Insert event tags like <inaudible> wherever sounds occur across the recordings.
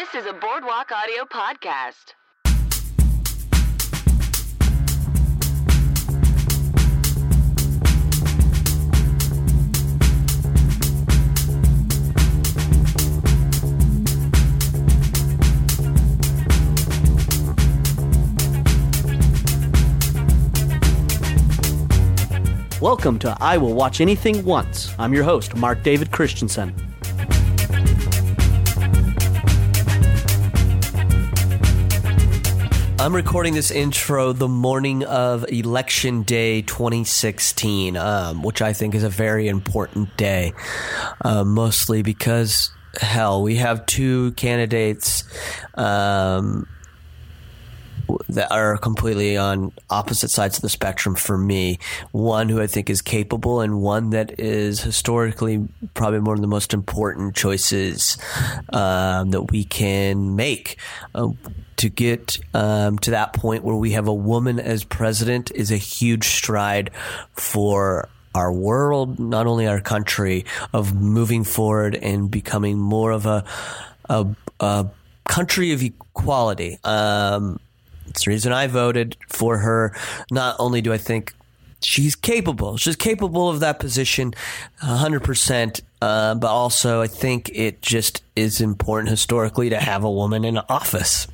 This is a Boardwalk Audio podcast. Welcome to I Will Watch Anything Once. I'm your host, Mark David Christensen. I'm recording this intro the morning of Election Day 2016, um, which I think is a very important day, uh, mostly because, hell, we have two candidates um, that are completely on opposite sides of the spectrum for me. One who I think is capable, and one that is historically probably one of the most important choices um, that we can make. Uh, to get um, to that point where we have a woman as president is a huge stride for our world, not only our country, of moving forward and becoming more of a a, a country of equality. Um, it's the reason I voted for her. Not only do I think she's capable, she's capable of that position 100%, uh, but also I think it just is important historically to have a woman in office.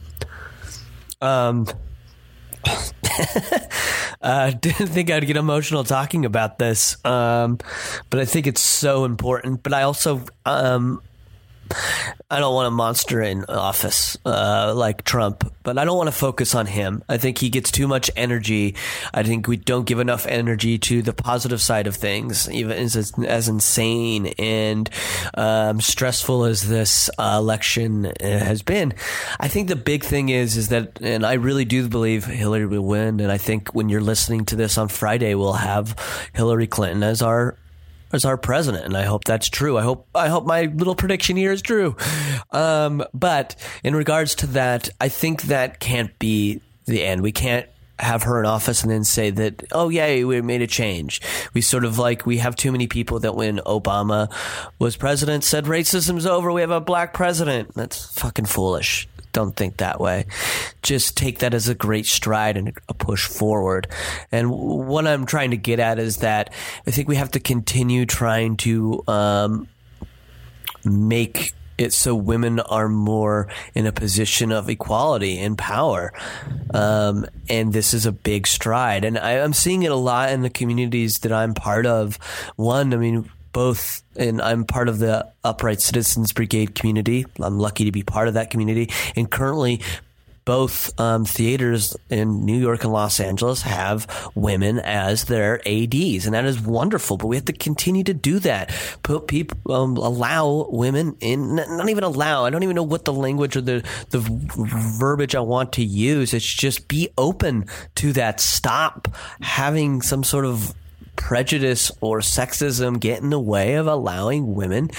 Um, <laughs> uh, didn't think I'd get emotional talking about this, um, but I think it's so important. But I also, um, I don't want a monster in office uh, like Trump, but I don't want to focus on him. I think he gets too much energy. I think we don't give enough energy to the positive side of things, even as, as insane and um, stressful as this uh, election uh, has been. I think the big thing is is that, and I really do believe Hillary will win. And I think when you're listening to this on Friday, we'll have Hillary Clinton as our as our president, and I hope that's true. I hope I hope my little prediction here is true. Um, but in regards to that, I think that can't be the end. We can't have her in office and then say that, oh, yeah, we made a change. We sort of like, we have too many people that when Obama was president said racism's over, we have a black president. That's fucking foolish don't think that way. Just take that as a great stride and a push forward. And what I'm trying to get at is that I think we have to continue trying to um, make it so women are more in a position of equality and power. Um, and this is a big stride. And I, am seeing it a lot in the communities that I'm part of. One, I mean, both, and I'm part of the Upright Citizens Brigade community. I'm lucky to be part of that community. And currently, both um, theaters in New York and Los Angeles have women as their ads, and that is wonderful. But we have to continue to do that. Put people um, allow women in, not even allow. I don't even know what the language or the the verbiage I want to use. It's just be open to that. Stop having some sort of prejudice or sexism get in the way of allowing women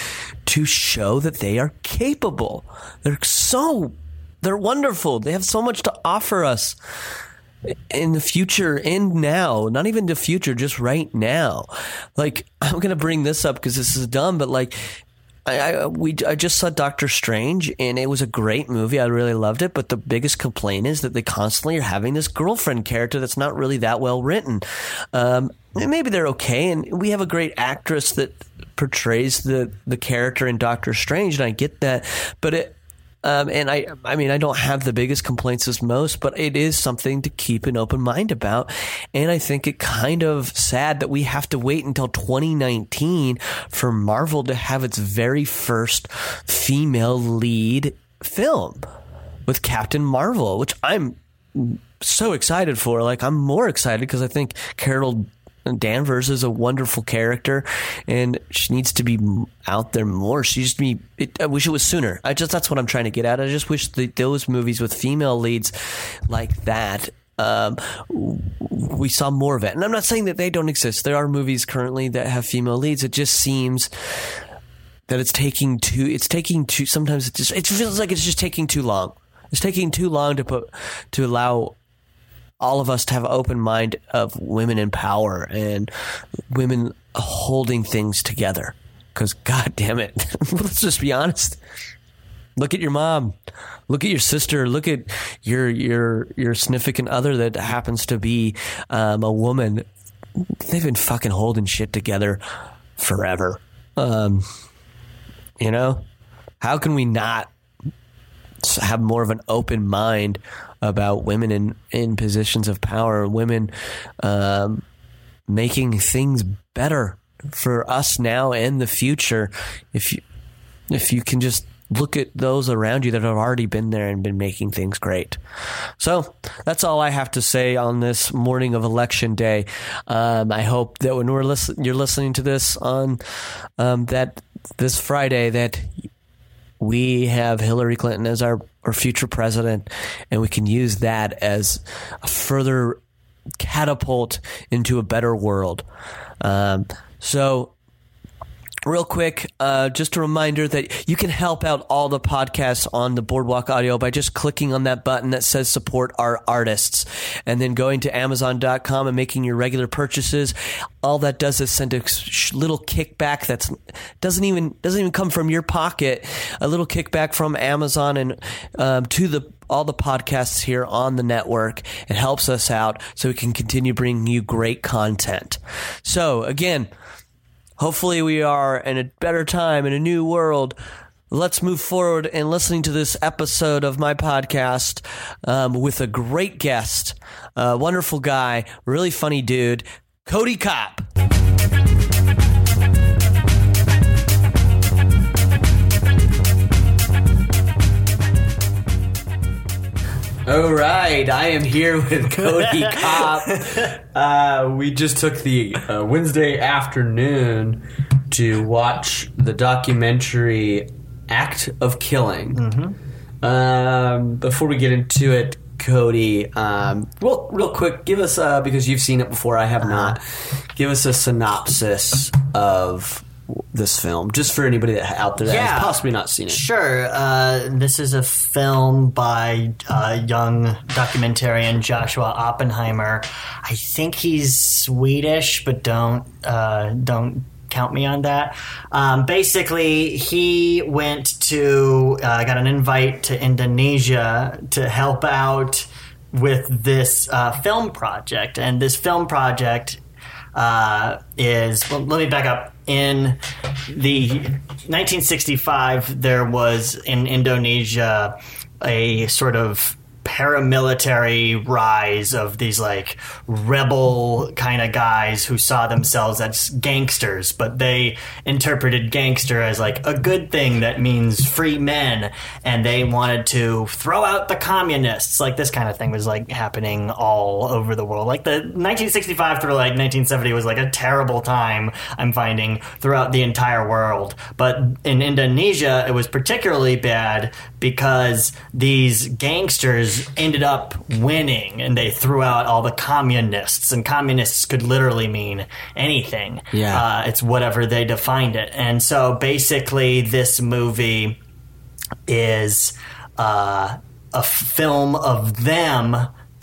to show that they are capable. They're so, they're wonderful. They have so much to offer us in the future and now, not even the future, just right now. Like, I'm going to bring this up because this is dumb, but like, I, I, we I just saw Doctor Strange and it was a great movie. I really loved it, but the biggest complaint is that they constantly are having this girlfriend character that's not really that well written. Um, maybe they're okay, and we have a great actress that portrays the the character in Doctor Strange, and I get that, but it um, and I, I mean, I don't have the biggest complaints as most, but it is something to keep an open mind about. And I think it kind of sad that we have to wait until 2019 for Marvel to have its very first female lead film with Captain Marvel, which I'm so excited for. Like, I'm more excited because I think Carol Danvers is a wonderful character, and she needs to be out there more. She just be. It, I wish it was sooner. I just that's what I'm trying to get at. I just wish the, those movies with female leads like that um, we saw more of it. And I'm not saying that they don't exist. There are movies currently that have female leads. It just seems that it's taking too. It's taking too. Sometimes it just. It feels like it's just taking too long. It's taking too long to put to allow all of us to have an open mind of women in power and women holding things together. Because, God damn it, <laughs> let's just be honest. Look at your mom. Look at your sister. Look at your your your significant other that happens to be um, a woman. They've been fucking holding shit together forever. Um, you know, how can we not have more of an open mind about women in in positions of power, women um, making things better for us now and the future? If you if you can just look at those around you that have already been there and been making things great. So that's all I have to say on this morning of election day. Um, I hope that when we're listen, you're listening to this on um, that this Friday, that we have Hillary Clinton as our, our future president, and we can use that as a further catapult into a better world. Um, so Real quick, uh, just a reminder that you can help out all the podcasts on the Boardwalk Audio by just clicking on that button that says support our artists and then going to Amazon.com and making your regular purchases. All that does is send a little kickback that's doesn't even doesn't even come from your pocket. A little kickback from Amazon and um, to the all the podcasts here on the network. It helps us out so we can continue bringing you great content. So again, Hopefully, we are in a better time, in a new world. Let's move forward in listening to this episode of my podcast um, with a great guest, a wonderful guy, really funny dude, Cody Kopp. All right, I am here with <laughs> Cody Kopp. Uh, we just took the uh, Wednesday afternoon to watch the documentary Act of Killing. Mm-hmm. Um, before we get into it, Cody, um, well, real quick, give us uh, because you've seen it before, I have not. Give us a synopsis of this film, just for anybody that out there that Yeah. has possibly not seen it. Sure. Uh, this is a film by uh, young documentarian Joshua Oppenheimer. I think he's Swedish, but don't uh, don't count me on that. Um, basically, he went to uh, got an invite to Indonesia to help out with this uh, film project, and this film project uh, is well, let me back up. In the 1965, there was in Indonesia a sort of paramilitary rise of these like rebel kind of guys who saw themselves as gangsters, but they interpreted gangster as like a good thing that means free men, and they wanted to throw out the communists. Like this kind of thing was like happening all over the world. Like the 1965 through like 1970 was like a terrible time. I'm finding throughout the entire world, but in Indonesia it was particularly bad because these gangsters ended up winning and they threw out all the communists and communists could literally mean anything Yeah. uh, it's whatever they defined it and so basically this movie is uh, a film of them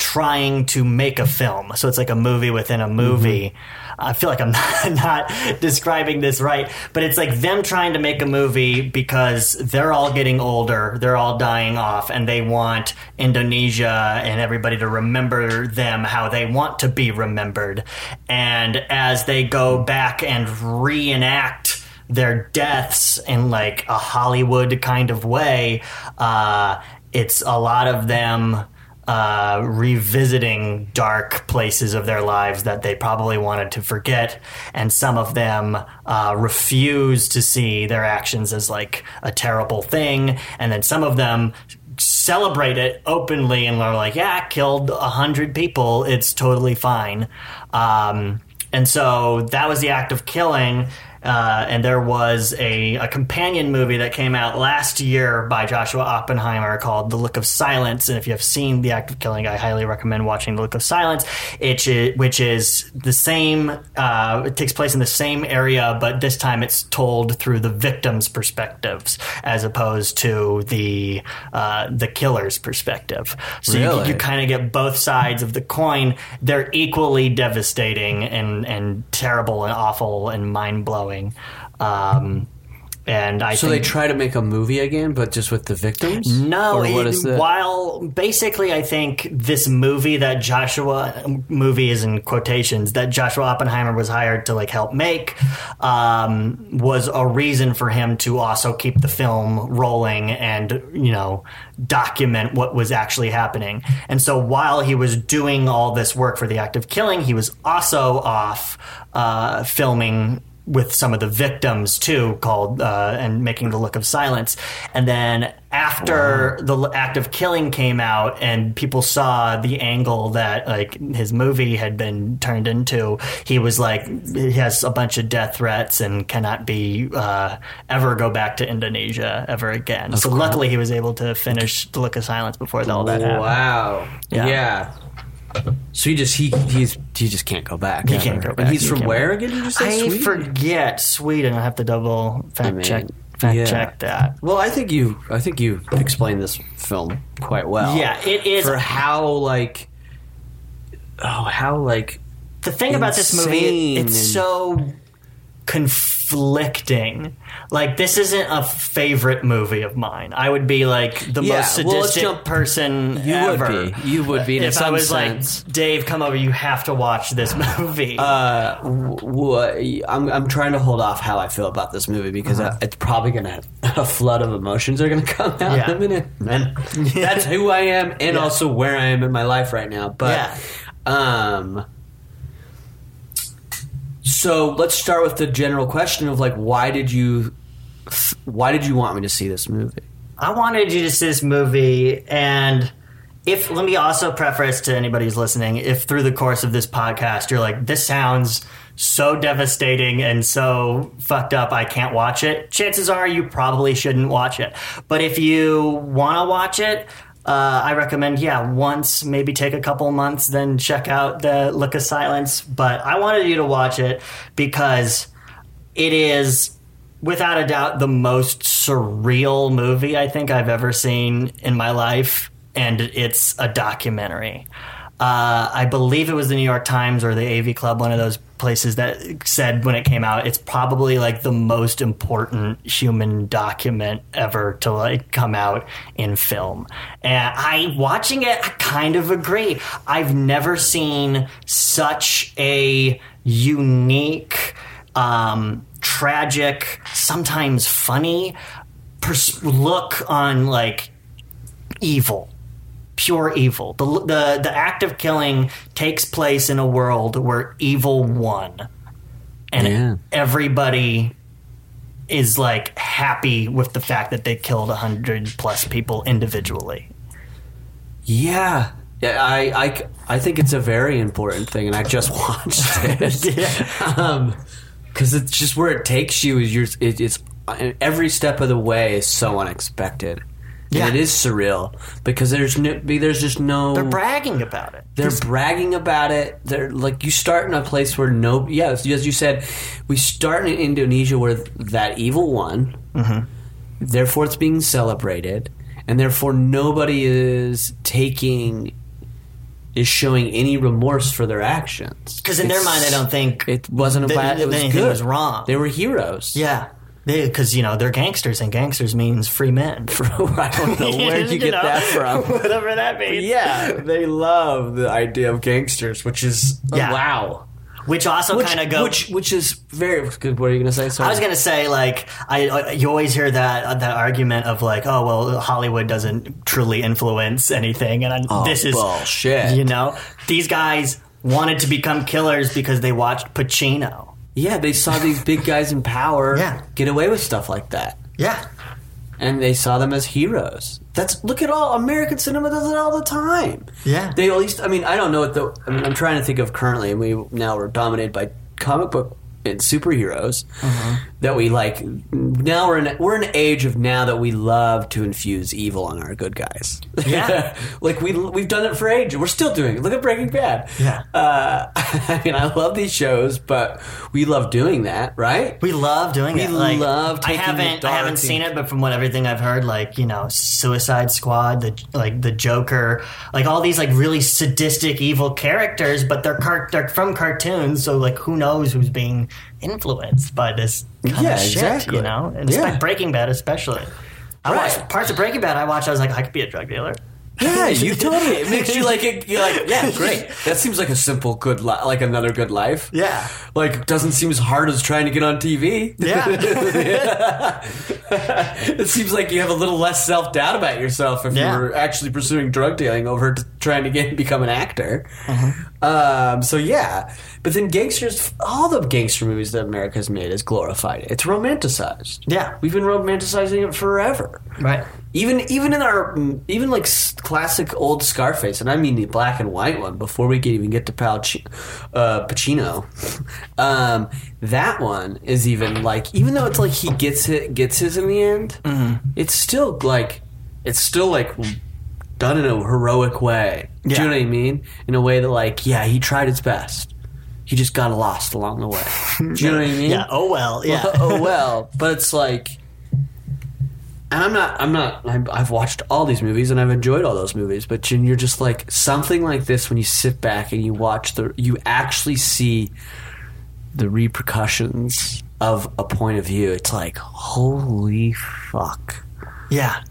trying to make a film. So it's like a movie within a movie. I feel like I'm not, <laughs> not describing this right, but it's like them trying to make a movie because they're all getting older, they're all dying off, and they want Indonesia and everybody to remember them how they want to be remembered. And as they go back and reenact their deaths in like a Hollywood kind of way. Uh, it's a lot of them uh, revisiting dark places of their lives that they probably wanted to forget, and some of them uh, refuse to see their actions as like a terrible thing, and then some of them celebrate it openly and are like, "Yeah, killed a hundred people. It's totally fine." Um, and so that was the act of killing. Uh, and there was a, a companion movie that came out last year by Joshua Oppenheimer called The Look of Silence. And if you have seen The Act of Killing, I highly recommend watching The Look of Silence, which is, which is the same, uh, it takes place in the same area, but this time it's told through the victim's perspectives as opposed to the, uh, the killer's perspective. So you- you, kind of get both sides of the coin. They're equally devastating and, and terrible and awful and mind blowing. Um, And I So they try to make a movie again, but just with the victims. no, or what it- is the? while basically, I think this movie that Joshua movie is in quotations that Joshua Oppenheimer was hired to like help make um, was a reason for him to also keep the film rolling and you know document what was actually happening. And so while he was doing all this work for the act of killing, he was also off uh, filming with some of the victims too, called uh, and making the look of silence. And then after the act of killing came out, and people saw the angle that like his movie had been turned into, he was like, he has a bunch of death threats and cannot be uh, ever go back to Indonesia ever again. so luckily, he was able to finish the look of silence before all that happened. Wow. Yeah. Yeah. So he just he he's he just can't go back. He ever. can't go And back. he's He from where again? Did you say I Sweden? forget Sweden. I have to double fact mean, check fact yeah. check that. Well, I think you I think you explained this film quite well. Yeah, it is. for how like oh how like The thing about this movie, insane it's and- so conflicting. Like this isn't a favorite movie of mine. I would be like the Yeah, most well, sadistic jump- person You would ever. be. You would be if I was sense. like, Dave, come over. You have to watch this <laughs> movie. Uh, w- w- I'm I'm trying to hold off how I feel about this movie because uh, it's probably gonna <laughs> a flood of emotions are gonna <laughs> come out Yeah. in a minute, and that's who I am, and Yeah. also where I am in my life right now. But um, so let's start with the general question of like, why did you, why did you want me to see this movie? I wanted you to see this movie, and if let me also preface to anybody who's listening, if through the course of this podcast you're like, this sounds so devastating and so fucked up, I can't watch it. Chances are you probably shouldn't watch it. But if you want to watch it. Uh, I recommend, yeah, once, maybe take a couple months, then check out the Look of Silence. But I wanted you to watch it because it is without a doubt the most surreal movie I think I've ever seen in my life, and it's a documentary. Uh, I believe it was the New York Times or the AV Club, one of those places that said when it came out, it's probably like the most important human document ever to like come out in film. And I, watching it, I kind of agree. I've never seen such a unique, um, tragic, sometimes funny pers- look on like evil pure evil the, the the act of killing takes place in a world where evil won and Yeah. everybody is like happy with the fact that they killed a hundred plus people individually Yeah. Yeah, I, I, I think it's a very important thing, and I just <laughs> watched it. <laughs> um, because it's just where it takes you is your it, it's every step of the way is so unexpected. Yeah. And it is surreal because there's no, there's just no they're bragging about it they're bragging about it. They're like you start in a place where no, yeah, as you said, we start in Indonesia where that evil one. Mm-hmm. Therefore, it's being celebrated, and therefore nobody is taking is showing any remorse for their actions. because in their mind, I don't think it wasn't a bad. It was good. was wrong. They were heroes. yeah, because you know they're gangsters, and gangsters means free men. <laughs> I don't know where you <laughs> get know? that <laughs> from. Whatever that means. Yeah, they love the idea of gangsters, which is oh, Yeah. wow. Which also kind of goes. which which is very good. What are you going to say? Sorry. I was gonna say, like, I, I you always hear that uh, that argument of like, oh well, Hollywood doesn't truly influence anything, and I, Oh, this is bullshit. You know, these guys wanted to become killers because they watched Pacino. Yeah, they saw these big <laughs> guys in power Yeah. get away with stuff like that. Yeah, And they saw them as heroes. That's look at all American cinema does it all the time. Yeah. They at least I mean, I don't know what the I mean, I'm trying to think of currently and we now we're dominated by comic book and superheroes that we like now we're in we're in an age of now that we love to infuse evil on our good guys. Yeah. <laughs> like we we've done it for ages. We're still doing it. Look at Breaking Bad. Yeah. Uh, <laughs> I mean, I love these shows, but we love doing that, right? we love doing We it. Like, love I haven't, I haven't seen it, but from what everything I've heard, like you know, Suicide Squad, the like the Joker, like all these like really sadistic, evil characters, but they're car- they're from cartoons, so like who knows who's being influenced by this kind Yeah, of shit, exactly. you know? And Yeah. like Breaking Bad especially. I Right. watched parts of Breaking Bad. I watched. I was like, I could be a drug dealer. Yeah, you <laughs> totally. It makes you like it. You're like, yeah, great. That seems like a simple, good, li- like another good life. Yeah. Like doesn't seem as hard as trying to get on TV. Yeah. <laughs> <laughs> it seems like you have a little less self doubt about yourself if Yeah. you were actually pursuing drug dealing over trying to get become an actor. Uh-huh. Um, so yeah, but then gangsters, all the gangster movies that America's made is glorified. It's romanticized. Yeah. we've been romanticizing it forever. Right. Even even in our even like classic old Scarface, and I mean the black and white one before we could even get to Pal Chi- uh, Pacino, <laughs> um, that one is even like even though it's like he gets it gets his in the end, it's still like it's still like done in a heroic way. Do you know what I mean? In a way that like yeah, he tried his best. He just got lost along the way. Do you know what I mean? <laughs> Yeah. Oh well. Yeah. <laughs> oh well, but it's like, and I'm not, I'm not, I'm, I've watched all these movies and I've enjoyed all those movies, but you- you're just like something like this when you sit back and you watch the, you actually see the repercussions of a point of view. It's like, holy fuck. yeah.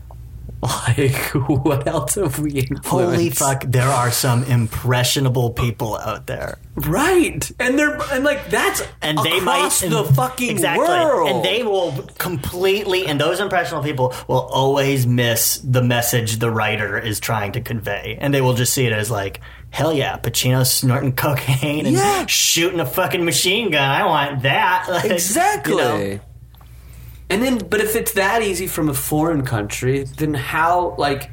<laughs> Like, what else have we influenced? Holy fuck! There are some impressionable people out there. Right, and they're and like that's and they might and- the fucking exactly, world, and they will completely. And those impressionable people will always miss the message the writer is trying to convey, and they will just see it as like, hell yeah, Pacino snorting cocaine and Yeah. shooting a fucking machine gun. I want that. <laughs> Like, Exactly. you know? And then, but if it's that easy from a foreign country, then how, like,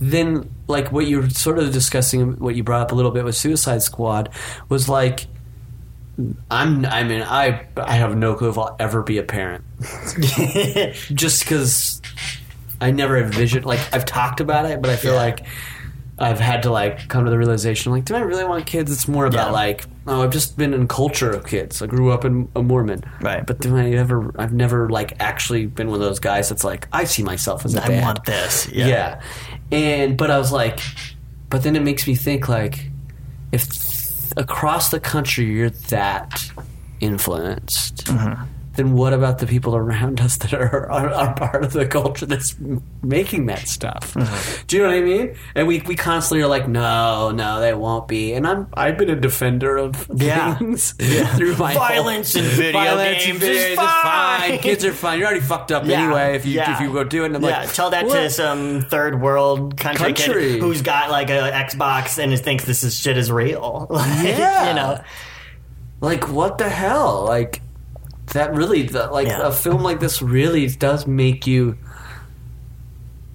then, like, what you're sort of discussing, what you brought up a little bit with Suicide Squad, was like, I'm, I mean, I, I have no clue if I'll ever be a parent. <laughs> Just because I never envisioned, like, I've talked about it, but I feel Yeah. like I've had to, like, come to the realization, like, do I really want kids? It's more about, Yeah. like, oh, I've just been in culture of kids. I grew up in a Mormon. Right. But do I ever, I've never, like, actually been one of those guys that's like, I see myself as a I dad. want this. Yeah. Yeah. And, but I was like, but then it makes me think, like, if th- across the country you're that influenced, Mm-hmm. Then what about the people around <laughs> us that are, are, are part of the culture that's making that stuff? Mm-hmm. Do you know what I mean? And we, we constantly are like, no, no, they won't be. And I'm I've been a defender of Yeah. things <laughs> through my Violence in video <laughs> Violence games video is fine. Kids are fine. You're already fucked up Yeah. anyway if you Yeah. if you go do it. And I'm yeah, like, tell that to some third world country, Country. kid who's got like a Xbox and thinks this is shit is real. Like, Yeah. you know. like what the hell like that really the, like Yeah. a film like this really does make you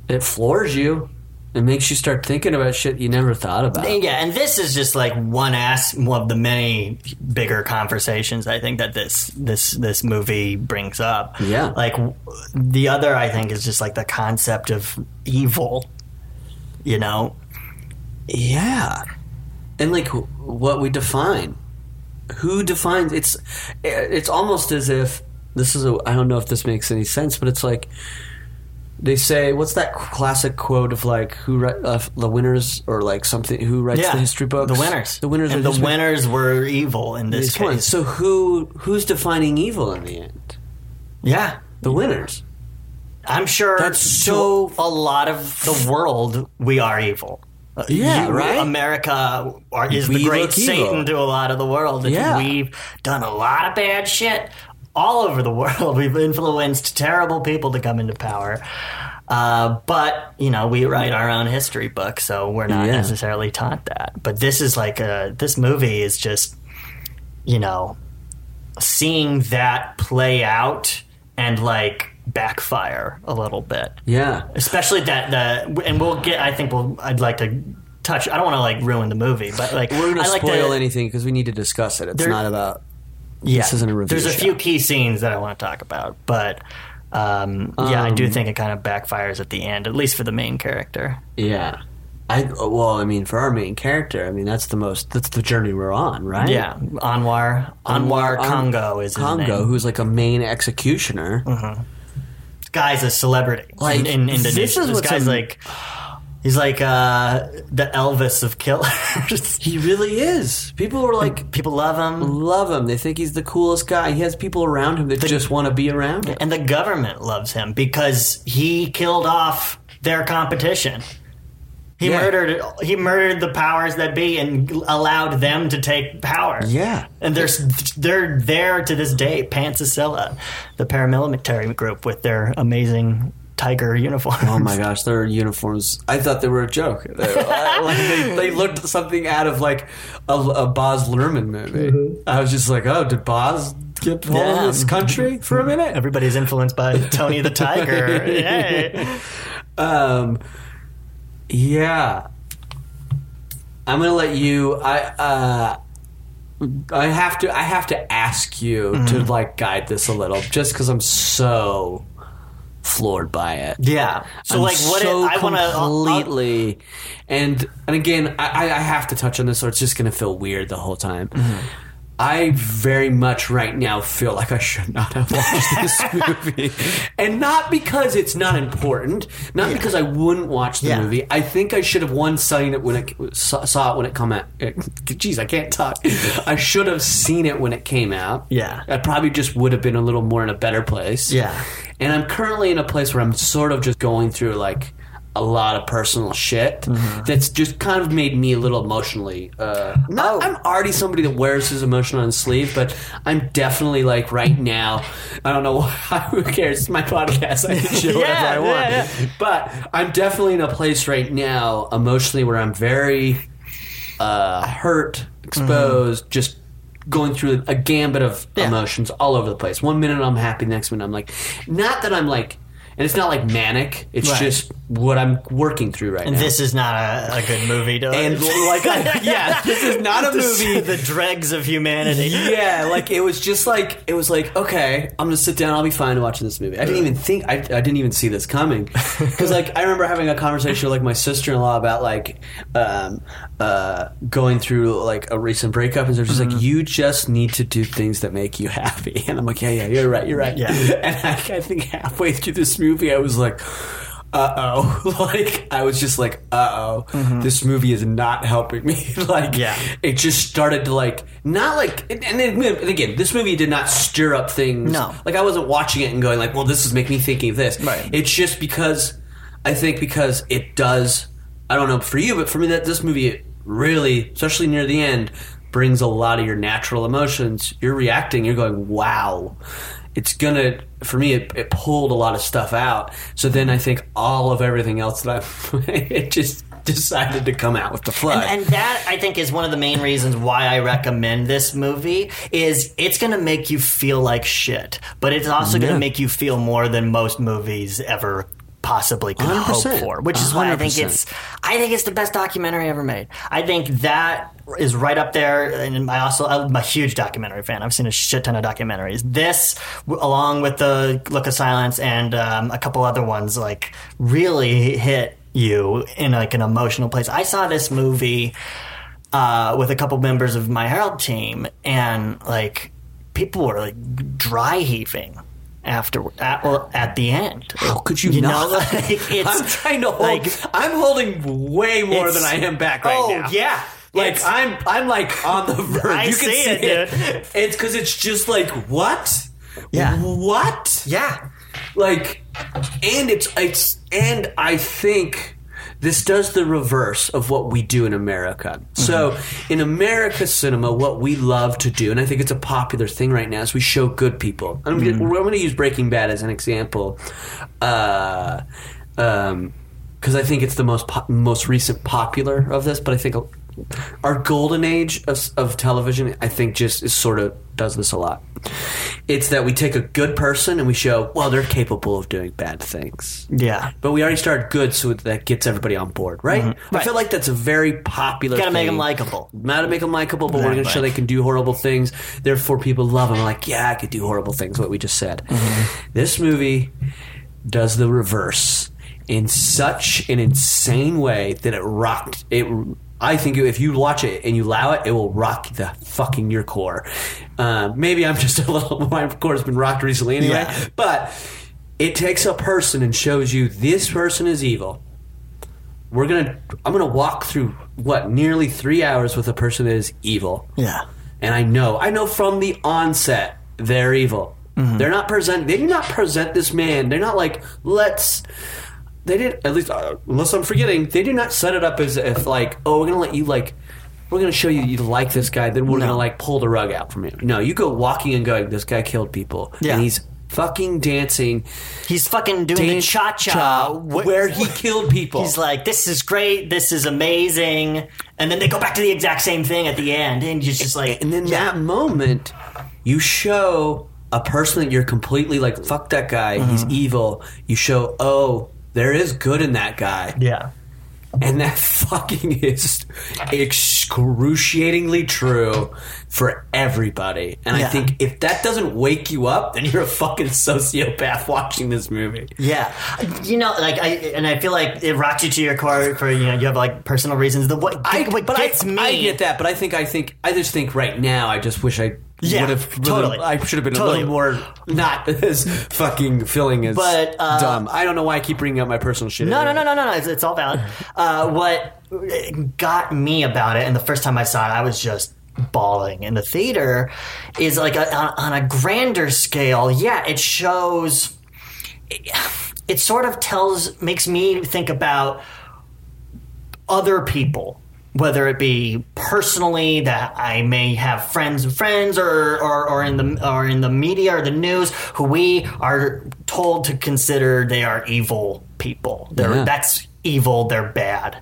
it floors you it makes you start thinking about shit you never thought about yeah, and this is just like one ass of the many bigger conversations I think that this this this movie brings up. Yeah. Like the other I think is just like the concept of evil. You know? yeah and like what we define who defines it's it's almost as if this is a i don't know if this makes any sense but it's like they say what's that classic quote of like who uh, the winners or like something who writes the history books The winners. the winners and the winners were evil in this This case. one. So who who's defining evil in the end? yeah. The winners. I'm sure That's so- a lot of the world we are evil. Uh, Yeah, right? America are, is We the great. Satan to a lot of the world. Yeah. We've done a lot of bad shit all over the <laughs> world. We've influenced terrible people to come into power. Uh, but you know, we write our own history book, so we're not Yeah. necessarily taught that. But this is like a this movie is just, you know, seeing that play out and like backfire a little bit Yeah. especially that the and we'll get i think we'll i'd like to touch i don't want to like ruin the movie but like We're gonna I like spoil to, anything because we need to discuss it. It's There- not about. yeah, this isn't a review there's a show. few key scenes that i want to talk about but um, yeah i do Um, think it kind of backfires at the end at least for the main character Yeah. I well, I mean, for our main character, I mean, that's the most. That's the journey we're on, right? yeah anwar anwar An- congo is his Congo, name Mm-hmm. who's like a main executioner. This guy's a celebrity Like, in, in this indonesia is this guy's like He's like uh, the Elvis of killers. <laughs> He really is. People are like People love him, love him. They think he's the coolest guy. He has people around him that just want to be around him. and the government loves him because he killed off their competition. He Yeah. murdered. He murdered the powers that be and allowed them to take power. Yeah. and they're they're there to this day. Pancasila, the paramilitary group with their amazing tiger uniforms. Oh my gosh, their uniforms! I thought they were a joke. They, like they, they looked something out of like a, a Baz Luhrmann movie. I was just like, oh, did Baz get hold Yeah. of this country for a minute? Everybody's influenced by Tony the <laughs> Tiger. <laughs> Um, yeah. I'm gonna let you. I uh, I have to. I have to ask you Mm-hmm. to like guide this a little, just because I'm so floored by it. Yeah. So I'm like, what? so I want to completely, and and again, I, I I have to touch on this, or it's just gonna feel weird the whole time. Mm-hmm. I very much right now feel like I should not have watched <laughs> this movie, and not because it's not important, not because I wouldn't watch the Yeah. movie. I think I should have one seen it when it saw, it when it come out. Jeez, I can't talk. I should have seen it when it came out. Yeah. I probably just would have been a little more in a better place. Yeah. And I'm currently in a place where I'm sort of just going through like a lot of personal shit Mm-hmm. that's just kind of made me a little emotionally. Uh, not, Oh. I'm already somebody that wears his emotion on his sleeve, but I'm definitely like right now. I don't know <laughs> who cares. It's my podcast. I can <laughs> show whatever Yeah, I want. yeah, But I'm definitely in a place right now emotionally where I'm very uh, hurt, exposed, just going through a gambit of Yeah. emotions all over the place. One minute I'm happy, next minute I'm like, not that I'm like, and it's not like manic. It's Right. just what I'm working through right now. And now. this is not a, a good movie to and like, I, yeah, this is not <laughs> a movie. the dregs of humanity. yeah, like it was just like it was like okay, I'm gonna sit down. I'll be fine watching this movie. I didn't even think I, I didn't even see this coming because like I remember having a conversation with like my sister in law about like um, uh, going through like a recent breakup, and they're just like you just need to do things that make you happy, <laughs> and I'm like yeah yeah you're right you're right Yeah. <laughs> and I, I think halfway through this movie I was like. Uh oh! <laughs> Like I was just like, uh oh, this movie is not helping me. <laughs> like, Yeah. it just started to like not like and, and then- and again this movie did not stir up things No. like i wasn't watching it and going like well this is making me thinking of this Right. it's just because i think because it does i don't know for you but for me that this movie really especially near the end brings a lot of your natural emotions you're reacting you're going wow it's gonna for me it, it pulled a lot of stuff out. So then i think all of everything else that i <laughs> it just decided to come out with the flood. And, and that I think is one of the main reasons why I recommend this movie is it's going to make you feel like shit, but it's also going to make you feel more than most movies ever possibly could 100%. hope for, which is why I think 100%. it's I think it's the best documentary ever made. I think that is right up there and I also I'm a huge documentary fan. I've seen a shit ton of documentaries. This along with the Look of Silence and um, a couple other ones like really hit you in like an emotional place. I saw this movie uh, with a couple members of my Harold team, and like people were like dry heaving after at, well, at the end. How could you, You not? know, <laughs> like, <laughs> it's I'm trying to hold. like- I'm holding way more than I am back right oh now. yeah, Like It's- I'm, I'm like on the <laughs> verge. I you can see it, dude. It's because it's just like what? Yeah. What? yeah. Like, and it's it's and I think this does the reverse of what we do in America. So, in America cinema, what we love to do, and I think it's a popular thing right now, is we show good people. I'm I'm going to use Breaking Bad as an example, because um, I think it's the most po- most recent popular of this. But I think our golden age of, of television, I think, just is sort of does this a lot. It's that we take a good person and we show, well, they're capable of doing bad things. Yeah. But we already started good, so that gets everybody on board, right? I Mm-hmm. Right. feel like that's a very popular. Thing. Gotta make them likable. Not to make them likable, but we're going to show they can do horrible things. Therefore, people love them. Like, yeah, I could do horrible things. What we just said. Mm-hmm. This movie does the reverse in such an insane way that it rocked it. I think if you watch it and you allow it, it will rock the fucking your core. Uh, maybe I'm <laughs> just a little. <laughs> My core has been rocked recently anyway, Yeah. but it takes a person and shows you this person is evil we're gonna I'm gonna walk through what nearly three hours with a person that is evil. Yeah. And I know, I know from the onset they're evil. They're not present. They do not present this man. They're not like let's. They did at least, uh, unless I'm forgetting, they do not set it up as if like, oh, we're gonna let you like, we're gonna show you you like this guy, then we're No. gonna like pull the rug out from you. No, you go walking and going, this guy killed people, Yeah. and he's fucking dancing, He's fucking doing the cha cha where he <laughs> killed people. He's like, this is great, this is amazing. And then they go back to the exact same thing at the end. And you're just like, And then that moment, you show a person that you're completely like, fuck that guy, he's Mm-hmm. evil. You show, oh, there is good in that guy. yeah. And that <laughs> fucking is excruciatingly true for everybody. And I think if that doesn't wake you up, then you're a fucking sociopath watching this movie. Yeah, you know, like I and I feel like it rocks you to your core for you know you have like personal reasons. The what, I, what but gets I, me, I get that, but I think I think I just think right now I just wish I Yeah, would have totally. I should have been Totally. a little more not <laughs> as fucking feeling as But, uh, dumb. I don't know why I keep bringing up my personal shit. No, no, no, no, no, no. It's, it's all valid. Uh, what got me about it, and the first time I saw it, I was just bawling in the theater. Is like a, on, on a grander scale. Yeah, it shows. It, it sort of tells, makes me think about other people. Whether it be personally that I may have friends and friends or, or, or in the or in the media or the news who we are told to consider they are evil people. They're Yeah. that's evil, they're bad.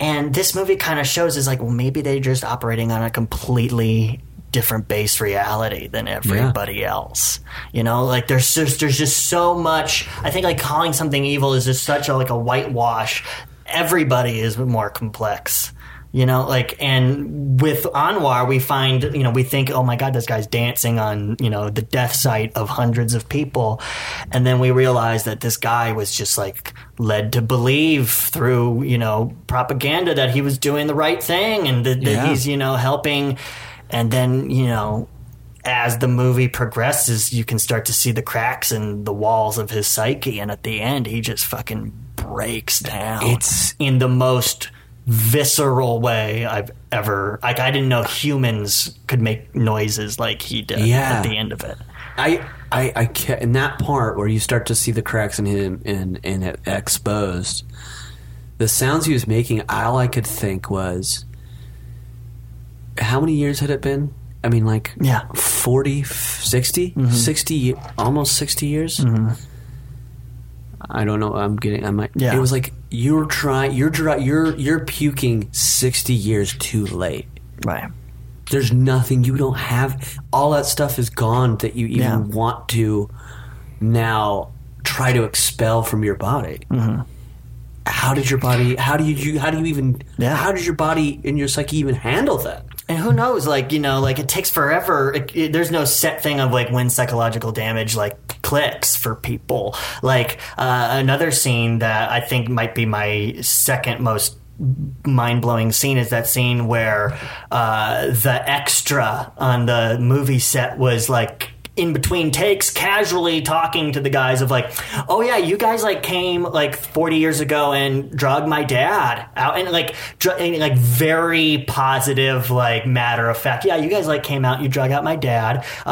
And this movie kind of shows is like, well, maybe they're just operating on a completely different base reality than everybody else. You know, like there's just there's just so much. I think like calling something evil is just such a like a whitewash. Everybody is more complex. You know, like, and with Anwar, we find, you know, we think, oh my God, this guy's dancing on, you know, the death site of hundreds of people. And then we realize that this guy was just like led to believe through, you know, propaganda that he was doing the right thing and that, that Yeah. he's, you know, helping. And then, you know, as the movie progresses, you can start to see the cracks in the walls of his psyche. And at the end, he just fucking breaks down. It's- in the most visceral way I've ever. Like, I didn't know humans could make noises like he did Yeah. at the end of it. I, I, I ca in that part where you start to see the cracks in him and and it exposed, the sounds he was making, all I could think was, how many years had it been? I mean, like Yeah. 40, 60, Mm-hmm. 60 almost 60 years. I don't know. I'm getting. I might. Yeah. It was like you're trying. You're You're you're puking sixty years too late Right. there's nothing you don't have all that stuff is gone that you even Yeah. want to now try to expel from your body Mm-hmm. how did your body how do you, you how do you even Yeah. how does your body and your psyche even handle that And who knows? Like you know, like it takes forever. It, it- there's no set thing of like when psychological damage like clicks for people. Like uh, another scene that I think might be my second most mind blowing scene is that scene where uh, the extra on the movie set was like in between takes casually talking to the guys of like oh yeah you guys like came like 40 years ago and drug my dad out and like dr- and, like very positive like matter of fact yeah you guys like came out you drug out my dad uh,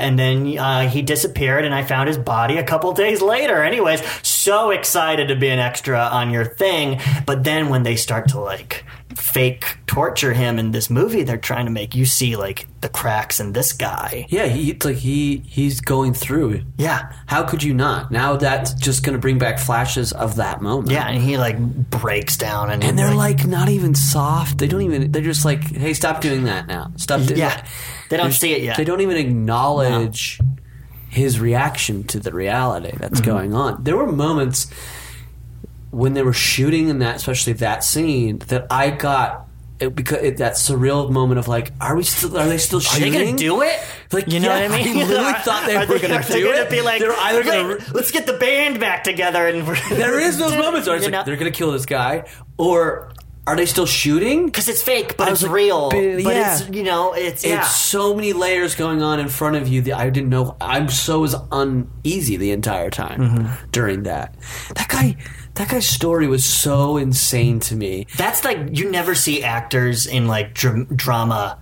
and then uh, he disappeared and i found his body a couple days later. Anyways so excited to be an extra on your thing but then when they start to like fake torture him in this movie they're trying to make. You see like the cracks in this guy. Yeah he it's like he he's going through. It yeah. How could you not? Now that's just going to bring back flashes of that moment. Yeah, and he like breaks down and and they're like not even soft. They don't even they're just like hey stop doing that now. Stop doing yeah, that. they don't There's- see it yet. They don't even acknowledge his reaction to the reality that's Mm-hmm. going on. There were moments when they were shooting in that, especially that scene, that I got it, because it, that surreal moment of like, are we still? Are they still shooting? Are they gonna do it? Like, you know yeah, what I mean? I literally <laughs> thought they Are were gonna they do gonna it. Be like, They're either gonna- "Wait, let's get the band back together and <laughs> There is those <laughs> moments where it's like know? they're gonna kill this guy, or are they still shooting? because it's fake, but it's like, real. but- But yeah. it's you know it's yeah. It's so many layers going on in front of you that I didn't know. I'm so was uneasy the entire time Mm-hmm. during that. That guy, that guy's story was so insane to me. That's like you never see actors in like dr- drama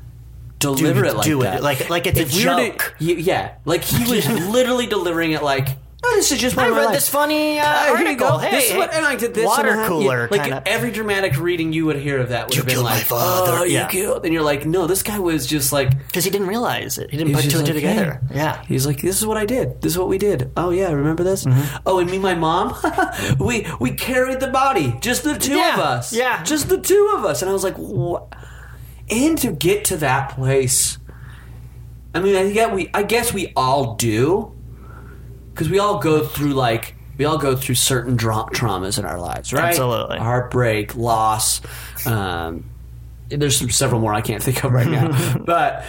Deliver it like do that, it like like it's If a we were to- joke. yeah, like he was <laughs> literally delivering it like. Oh, this is just I one of read life." this funny uh, Uh, here article. you go. Hey, this is what, and I did this. water and I- cooler yeah, like kinda. every dramatic reading you would hear of that would You have been killed my like, father. "Oh, you Yeah. killed," and you're like, "No, this guy was just like." because he didn't realize it. He didn't He's put two and two like, together. "Hey." Yeah. He's like, "This is what I did. This is what we did. Oh yeah, remember this? Mm-hmm. Oh, and me, and my mom, <laughs> we we carried the body, just the two of us. yeah. just the two of us." And I was like, "What?" And to get to that place, I mean, I get we, I guess we all do, because we all go through like we all go through certain dra- traumas in our lives, right? Absolutely. heartbreak, loss. Um, there's some, several more I can't think of right now, <laughs> but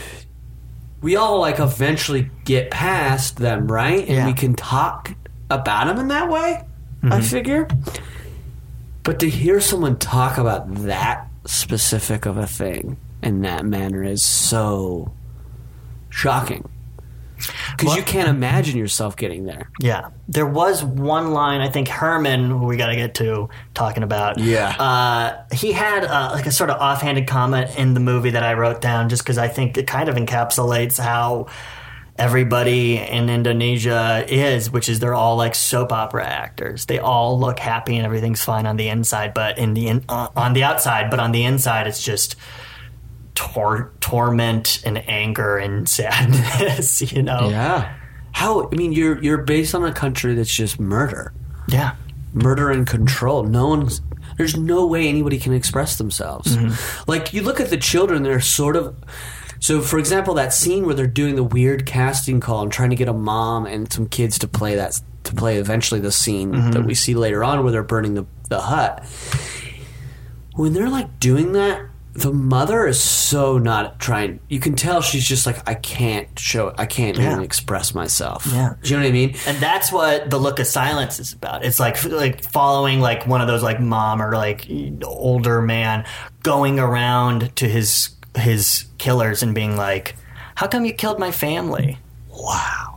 we all like eventually get past them, right? And Yeah. we can talk about them in that way. Mm-hmm. I figure. But to hear someone talk about that specific of a thing in that manner is so shocking. Because you can't imagine yourself getting there. Yeah. There was one line, I think Herman, who we got to get to talking about. Yeah. Uh, he had uh, like a sort of offhanded comment in the movie that I wrote down just because I think it kind of encapsulates how everybody in Indonesia is, which is they're all like soap opera actors. They all look happy and everything's fine on the inside, but in the in, uh, on the outside, but on the inside, it's just tor- torment and anger and <laughs> sadness. <laughs> You know? Yeah. How? I mean, you're you're based on a country that's just murder, Yeah. murder and control. No one's. There's no way anybody can express themselves. Mm-hmm. Like you look at the children, they're sort of. So, for example, that scene where they're doing the weird casting call and trying to get a mom and some kids to play that to play eventually the scene mm-hmm. that we see later on where they're burning the the hut. When they're like doing that, the mother is so not trying. You can tell she's just like, I can't show. I can't Yeah. even express myself. Yeah. do you know what I mean? and that's what the look of silence is about it's like like following like one of those like mom or like older man going around to his his killers and being like how come you killed my family wow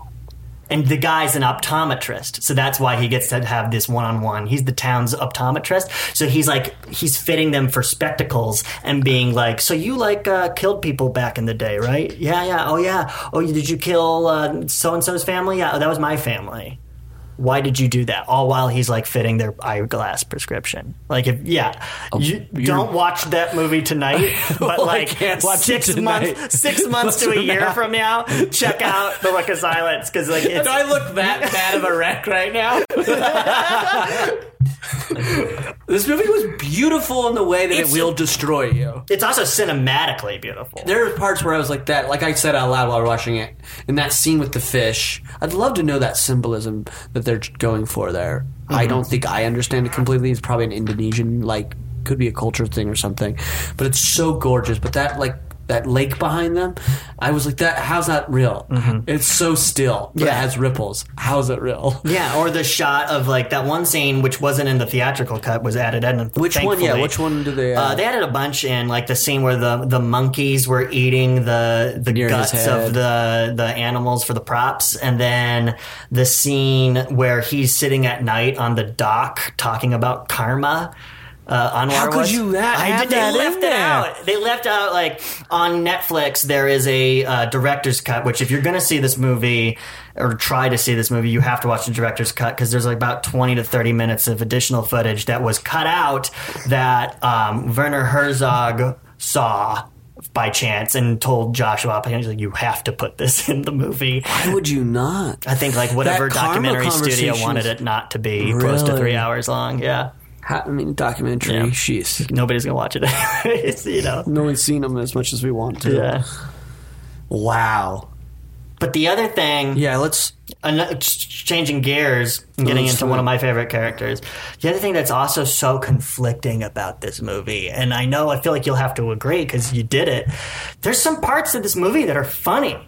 and the guy's an optometrist so that's why he gets to have this one-on-one. He's the town's optometrist so he's like he's fitting them for spectacles and being like so you like uh, killed people back in the day right? Yeah yeah oh yeah. Oh did you kill uh, so-and-so's family? Yeah oh, that was my family why did you do that? All while he's like fitting their eyeglass prescription. Like, if yeah, oh, you you're- don't watch that movie tonight, <laughs> but Well, like watch six months, six <laughs> months to a year from now, check out The Look of Silence because like <laughs> it's, Do I look that bad of a wreck right now? <laughs> this movie was beautiful in the way that It's- it will destroy you. it's also cinematically beautiful. There are parts where I was like that, like I said out loud while watching it, in that scene with the fish. I'd love to know that symbolism that they're going for there. I mm-hmm. don't think I understand it completely. It's probably an Indonesian, like, could be a culture thing or something. But it's so gorgeous. But that, like, that lake behind them, I was like, that. How's that real? It's so still, but Yeah. it has ripples. How's it real? Yeah, or the shot of like that one scene, which wasn't in the theatrical cut, was added in. Which one? Yeah, which one do they? Uh, they added a bunch in, like the scene where the, the monkeys were eating the the Near guts of the the animals for the props, and then the scene where he's sitting at night on the dock talking about karma. Uh, Anwar How could was. you that- I did, that they left it out. They left out like on Netflix. There is a uh, director's cut, which if you're going to see this movie or try to see this movie, you have to watch the director's cut because there's like about 20 to 30 minutes of additional footage that was cut out that um, Werner Herzog saw by chance and told Joshua, he's like, you have to put this <laughs> in the movie. Why would you not? I think like whatever That documentary studio wanted it not to be close to three hours long. Yeah. How, I mean, documentary. Yeah. Sheesh. Nobody's going to watch it <laughs> anyways, you know. No one's seen them as much as we want to. Yeah. Wow. But the other thing, Yeah, let's. an- changing gears and getting into fine. one of my favorite characters. The other thing that's also so conflicting about this movie, and I know I feel like you'll have to agree because you did it. There's some parts of this movie that are funny.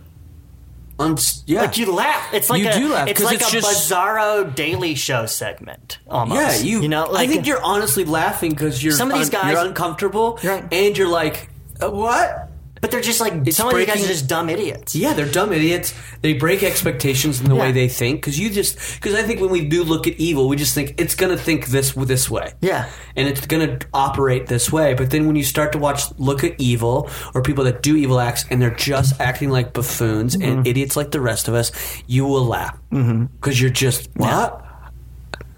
Un- yeah. Like you laugh. It's like You a, do laugh, It's like it's a just- bizarro Daily Show segment. Almost. yeah, you. You know, like I think you're honestly laughing because you're Some of these un- guys- you're uncomfortable, Right. and you're like, uh, what? But they're just like It's some of these guys are just dumb idiots. Yeah, they're dumb idiots. They break expectations in the way they think. Because you just because I think when we do look at evil, we just think it's gonna think this this way. Yeah. and it's gonna operate this way. But then when you start to watch, look at evil or people that do evil acts, and they're just acting like buffoons Mm-hmm. and idiots like the rest of us, you will laugh because you're just what.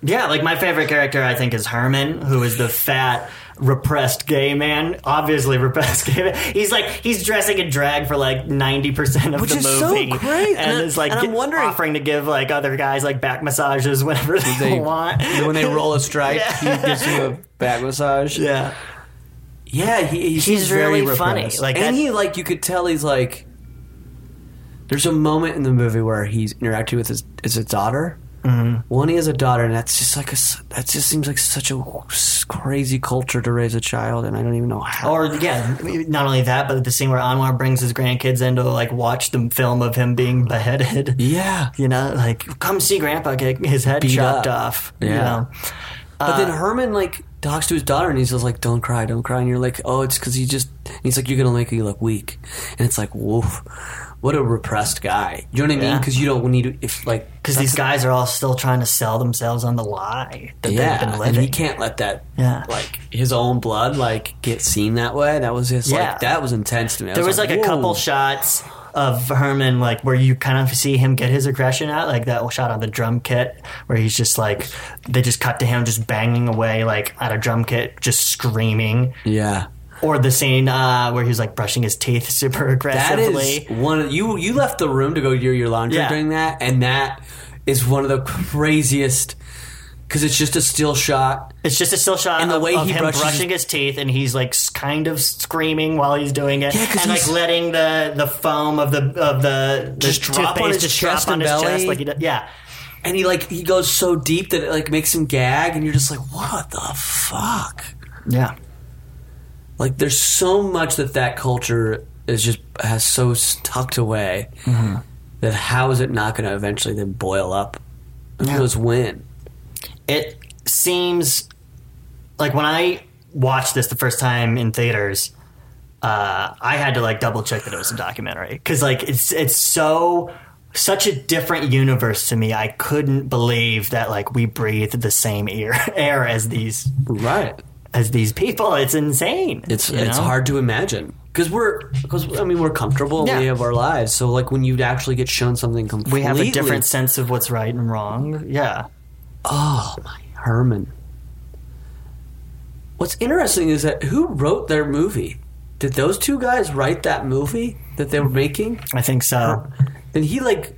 Yeah, like my favorite character I think is Herman, who is the fat repressed gay man. Obviously repressed gay man. He's like he's dressing in drag for like ninety percent of Which the is so movie. great. And, And I- like and I'm wondering- offering to give like other guys like back massages whenever they, They, <laughs> want. <laughs> when they roll a strike, Yeah. he gives you a back massage. Yeah. Yeah, he, he He's very really funny. Like and he like you could tell he's like. There's a moment in the movie where he's interacting with his his daughter. Mm-hmm. One, he has a daughter, and that's just like a that just seems like such a crazy culture to raise a child, and I don't even know how. Or yeah, not only that, but the scene where Anwar brings his grandkids in to like watch the film of him being beheaded. yeah, <laughs> You know, like come see Grandpa get his head Beat chopped up. off. You Yeah. know, but then Herman like talks to his daughter, and he's just like, "Don't cry, don't cry," and you're like, "Oh, it's because he just." and he's like, "You're gonna make me look weak," and it's like, "Woof." What a repressed guy. You know what I mean? Because you don't need to, if like, because these guys are all still trying to sell themselves on the lie that yeah, they've been living. and he can't let that Yeah. like his own blood like get seen that way. That was just Yeah. like that was intense to me. I there was like, a couple shots of Herman, like where you kind of see him get his aggression out, like that shot on the drum kit where he's just like they just cut to him just banging away like at a drum kit, just screaming. Yeah, Or the scene uh, where he was like brushing his teeth <laughs> super that aggressively. is one. Of, you you left the room to go do your laundry Yeah. during that, and that is one of the craziest because it's just a still shot. It's just a still shot And the of, way of he him brushes brushing his teeth, and he's like s- kind of screaming while he's doing it, Yeah, 'cause and like he's- letting the the foam of the of the, the Just drop on toothpaste his just drop on and his belly. chest, like he does. yeah, And he like he goes so deep that it like makes him gag, and you're just like, what the fuck? yeah. Like there's so much that that culture is just has so tucked away Mm-hmm. that how is it not going to eventually then boil up? Who Yeah. knows when? It seems like when I watched this the first time in theaters, uh, I had to like double check that it was a documentary because like it's it's so such a different universe to me. I couldn't believe that like we breathe the same air <laughs> air as these Right. As these people. It's insane. It's you it's know? hard to imagine because we're because I mean we're comfortable. Yeah. We have our lives. So like when you actually get shown something completely, We have a different sense of what's right and wrong. Yeah. Oh my Herman. What's interesting is that who wrote their movie? Did those two guys write that movie that they were making? I think so. Then he like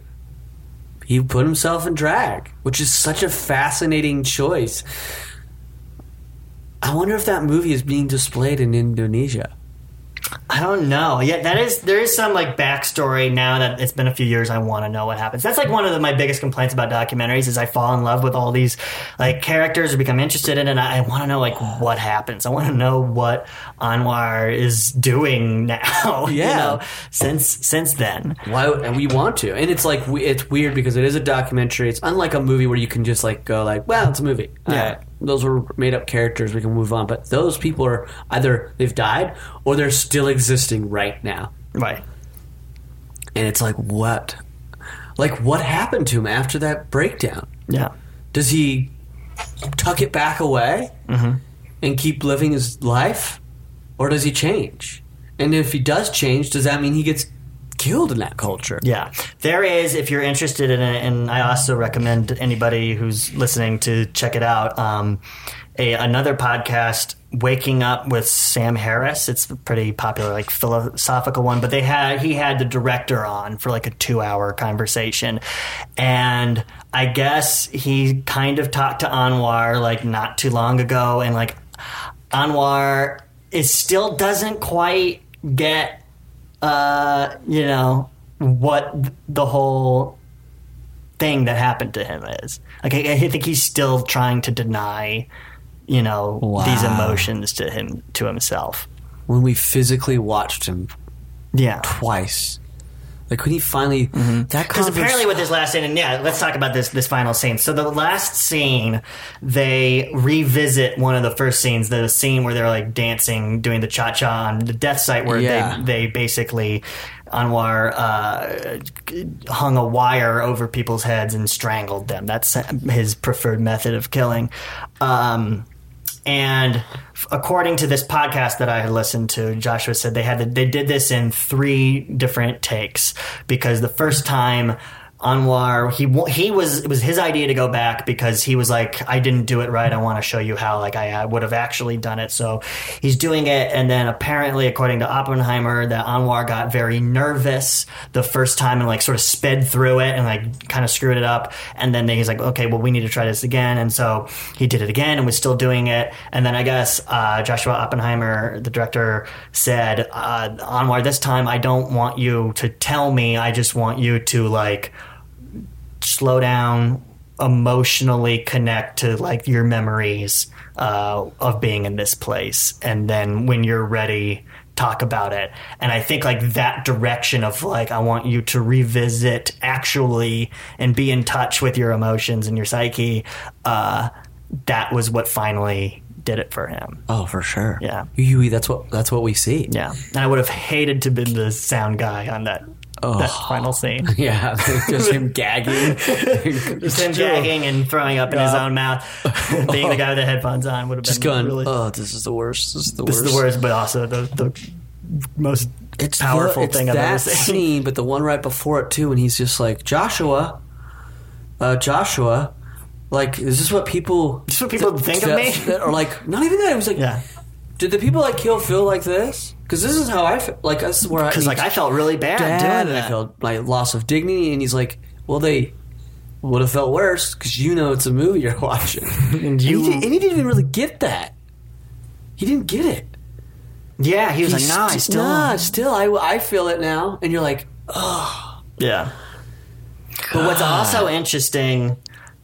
he put himself in drag, which is such a fascinating choice. I wonder if that movie is being displayed in Indonesia. I don't know. Yeah, that is there is some like backstory now that it's been a few years. I want to know what happens. That's like one of the, my biggest complaints about documentaries is I fall in love with all these like characters or become interested in, it and I, want to know like what happens. I want to know what Anwar is doing <laughs> now. you Yeah. know, since since then. Why? And we want to, and it's like we- it's weird because it is a documentary. It's unlike a movie where you can just like go like, well, it's a movie. Yeah. Those were made up characters. We can move on. But those people are either they've died or they're still existing right now. Right. And it's like what, like what happened to him after that breakdown? Yeah. Does he tuck it back away mm-hmm. and keep living his life, or does he change? And if he does change, does that mean he gets killed in that culture? Yeah, there is. If you're interested in it, and I also recommend anybody who's listening to check it out. Um, a another podcast, Waking Up with Sam Harris. It's a pretty popular, like philosophical one. But they had he had the director on for like a two hour conversation, and I guess he kind of talked to Anwar like not too long ago, and like Anwar is still doesn't quite get uh, you know, what the whole thing that happened to him is. Like, I, I think he's still trying to deny, you know, these emotions to him to himself. When we physically watched him Yeah, twice Like when he finally Mm-hmm. that Because convers- apparently with this last scene, and yeah, let's talk about this this final scene. So the last scene, they revisit one of the first scenes, the scene where they're like dancing, doing the cha cha on the death site, where Yeah. they they basically Anwar uh, hung a wire over people's heads and strangled them. That's his preferred method of killing. Um, and according to this podcast that I had listened to, Joshua said they had they did this in three different takes because the first time Anwar he he was it was his idea to go back because he was like I didn't do it right. I want to show you how like I, I would have actually done it. So he's doing it and then apparently according to Oppenheimer that Anwar got very nervous the first time and like sort of sped through it and like kind of screwed it up. And then he's like okay well we need to try this again. And so he did it again and was still doing it. And then I guess uh, Joshua Oppenheimer the director said uh, Anwar this time I don't want you to tell me. I just want you to like slow down emotionally connect to like your memories uh, of being in this place and then when you're ready talk about it and i think like that direction of like i want you to revisit actually and be in touch with your emotions and your psyche uh, that was what finally did it for him Oh, for sure. Yeah. You, that's what that's what we see. yeah and i would have hated to be the sound guy on that that final scene <laughs> Yeah, <laughs> just him gagging. <laughs> Just him gagging and throwing up in his own mouth, being the guy with the headphones on would have just been going. really. Oh, this is the worst. This is the this worst. is the worst, but also the, the most It's powerful the, it's thing I've that ever seen. scene, but the one right before it too, and he's just like Joshua, uh, Joshua. Like, is this what people? This what people think of me? that- or like, not even that. It was like, Yeah, did the people like Kill feel like this? Because this is how I feel. Like, this is where I because like I felt really bad dad, doing and that. I felt like loss of dignity, and he's like, well, they would have felt worse because you know it's a movie you're <laughs> watching, <laughs> and you and he, didn't, and he didn't even really get that. He didn't get it. yeah, he was He's like, "No, I st- still, nah, still, I, I feel it now, and you're like, "Oh, yeah." But what's also interesting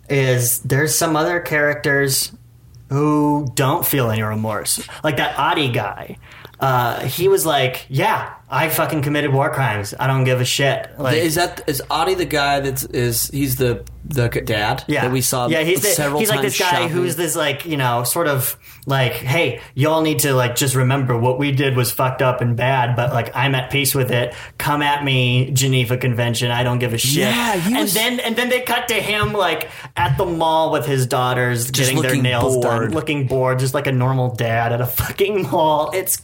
is there's some other characters who don't feel any remorse, like that Adi guy. Uh, he was like, "Yeah, I fucking committed war crimes. I don't give a shit." Like, is that is Adi the guy that's is he's the the dad Yeah, that we saw Yeah, he's the, several he's like this guy shopping? who's this like you know sort of like, hey, y'all need to like just remember what we did was fucked up and bad, but like I'm at peace with it. Come at me, Geneva Convention. I don't give a shit. Yeah, and was- then and then they cut to him like at the mall with his daughters getting their nails done, looking bored, just like a normal dad at a fucking mall. It's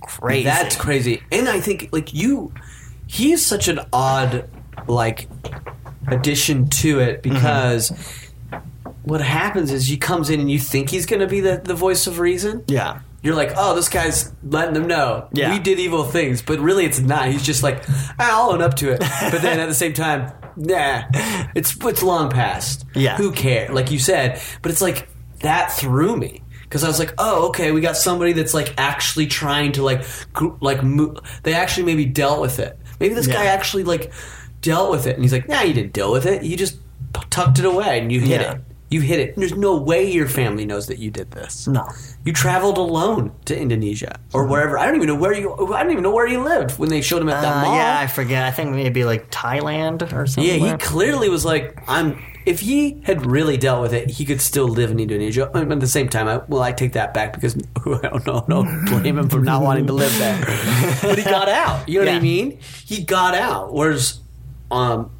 crazy. That's crazy. And I think like you he's such an odd like addition to it Mm-hmm. because what happens is he comes in and you think he's going to be the, the voice of reason. yeah. You're like, oh, this guy's letting them know Yeah. we did evil things, but really it's not. He's just like, "Ah, I'll own up to it. But then at the same time, nah, it's it's long past. Yeah. who cares? Like you said, but it's like that threw me because I was like, oh, okay, we got somebody that's like actually trying to like gr- like mo- they actually maybe dealt with it. Maybe this guy actually like dealt with it, and he's like, nah, you didn't deal with it. You just tucked it away and you hit Yeah. it. You hit it. There's no way your family knows that you did this. No. You traveled alone to Indonesia or wherever. I don't even know where you. I don't even know where you lived when they showed him at that Uh, mall. yeah, I forget. I think maybe like Thailand or something. Yeah, he clearly was like, I'm. If he had really dealt with it, he could still live in Indonesia. And At the same time, I, well, I take that back because <laughs> I don't know, don't blame him for not wanting to live there. <laughs> But he got out. You know what I mean? He got out. Whereas, um,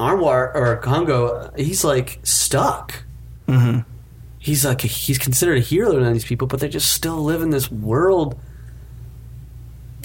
Anwar or Congo, he's like stuck. Mm-hmm. He's like he's considered a hero to these people, but they just still live in this world.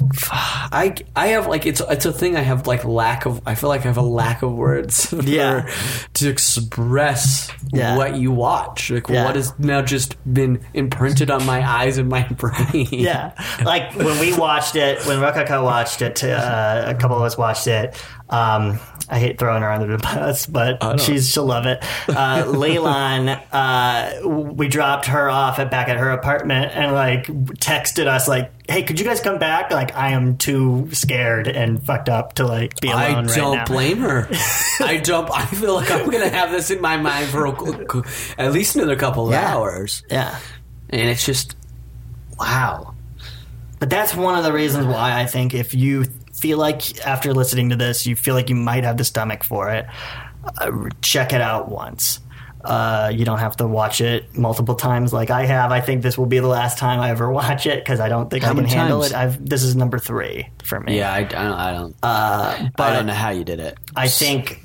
<sighs> I I have like it's it's a thing I have like lack of I feel like I have a lack of words <laughs> for, Yeah. to express Yeah. what you watch like Yeah. what has now just been imprinted on my eyes and my <laughs> brain Yeah, like when we watched it, when Rokako watched it, uh, a couple of us watched it. Um, I hate throwing her under the bus, but she's she'll love it. Uh, <laughs> uh, we dropped her off at back at her apartment and like texted us like, "Hey, could you guys come back? Like, I am too scared and fucked up to like be alone I right don't now." blame her. <laughs> I don't. I feel like I'm gonna have this in my mind for a, at least another couple of Yeah. hours, Yeah, and it's just wow. But that's one of the reasons why I think if you feel like after listening to this, you feel like you might have the stomach for it, uh, check it out once. Uh, you don't have to watch it multiple times like I have. I think this will be the last time I ever <laughs> watch it because I don't think How I can handle times? it. I've this is number three for me. Yeah, I, I don't. I don't. Uh, but I don't know how you did it. I think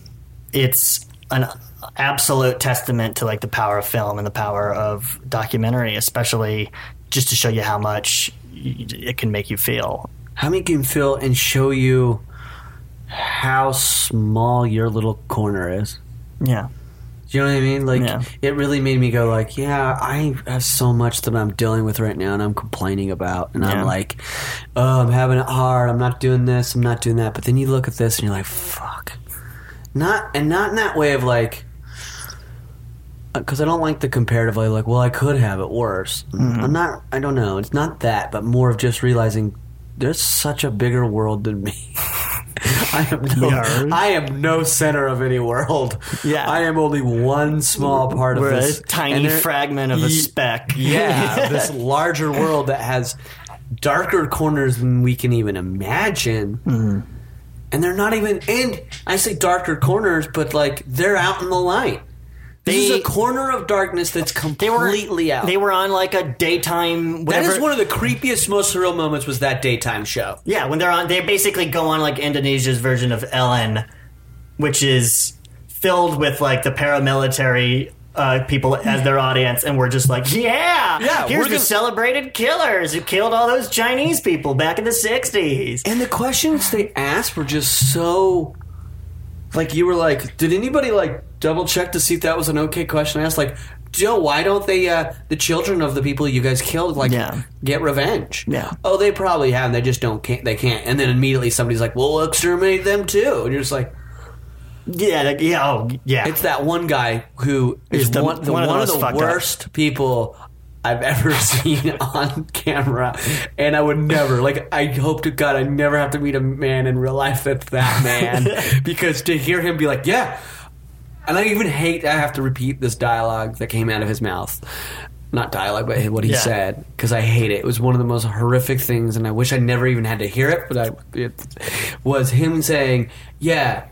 it's an absolute testament to like the power of film and the power of documentary, especially just to show you how much it can make you feel. How many can feel and show you how small your little corner is? Yeah. Do you know what I mean? Like, Yeah. it really made me go like, yeah, I have so much that I'm dealing with right now, and I'm complaining about, and Yeah. I'm like, oh, I'm having it hard. I'm not doing this. I'm not doing that. But then you look at this, and you're like, fuck. Not and not in that way of like, because I don't like the comparatively like, well, I could have it worse. Mm-hmm. I'm not. I don't know. It's not that, but more of just realizing there's such a bigger world than me. <laughs> I am no. I am no center of any world. Yeah. I am only one small part We're of a this tiny fragment of a speck. <laughs> Yeah, this larger world that has darker corners than we can even imagine. Mm-hmm. And they're not even and I say darker corners, but like they're out in the light. This is a corner of darkness that's They were completely out. They were on like a daytime. that Whatever. is one of the creepiest, most surreal moments. Was that daytime show? Yeah, when they're on, they basically go on like Indonesia's version of Ellen, which is filled with like the paramilitary uh, people as their audience, and we're just like, <laughs> yeah, Yeah, here's we're the gonna- celebrated killers who killed all those Chinese people back in the '60s. And the questions they asked were just so. Like you were like, did anybody like double check to see if that was an okay question? I asked like, Joe, why don't they, uh, the children of the people you guys killed, like, Yeah. get revenge? Yeah. Oh, they probably have. They just don't. Can't. They can't. And then immediately somebody's like, well, we'll exterminate them too. And you're just like, Yeah, like, yeah, oh, yeah. it's that one guy who is the- one, the, one one, of the fucked up. worst people I've ever <laughs> seen on camera, and I would never like. I hope to God I never have to meet a man in real life that's that man, <laughs> because to hear him be like, yeah, and I even hate I have to repeat this dialogue that came out of his mouth. Not dialogue, but what he Yeah. said, because I hate it. It was one of the most horrific things, and I wish I never even had to hear it. But I, it was him saying, "Yeah,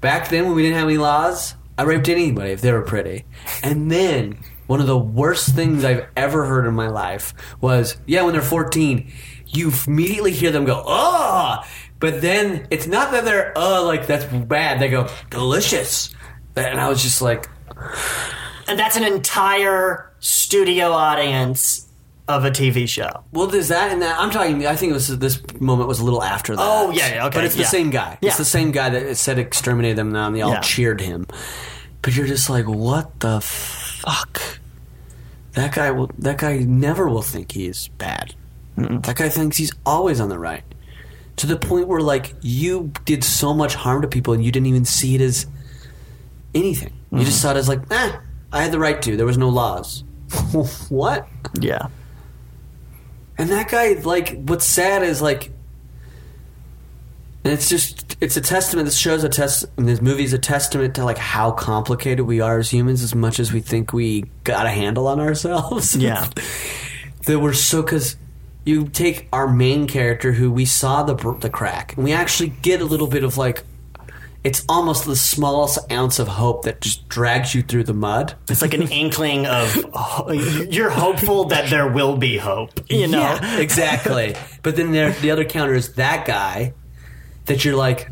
back then when we didn't have any laws, I raped anybody if they were pretty. And then one of the worst things I've ever heard in my life was, yeah, when they're 14, you immediately hear them go, oh, but then it's not that they're, oh, like that's bad. They go, delicious. And I was just like, and that's an entire studio audience of a TV show. well, there's that and that. I'm talking, I think it was, this moment was a little after that. Oh, yeah, yeah, okay, But it's the yeah. same guy. Yeah. It's the same guy that said exterminate them now and they all Yeah. cheered him. But you're just like, what the fuck? That guy will. That guy never will think he's bad. That guy thinks he's always on the right. To the point where, like, you did so much harm to people and you didn't even see it as anything. You just saw it as like, eh, I had the right to. There was no laws. <laughs> what? Yeah. And that guy, like, what's sad is like, and it's just, it's a testament. This shows a test. This movie is a testament to like how complicated we are as humans, as much as we think we got a handle on ourselves. <laughs> Yeah. that we're so because you take our main character who we saw the the crack, and we actually get a little bit of like. It's almost the smallest ounce of hope that just drags you through the mud. It's like an <laughs> inkling of oh, you're hopeful that there will be hope. You know, Yeah, exactly. but then there, the other counter is that guy that you're like,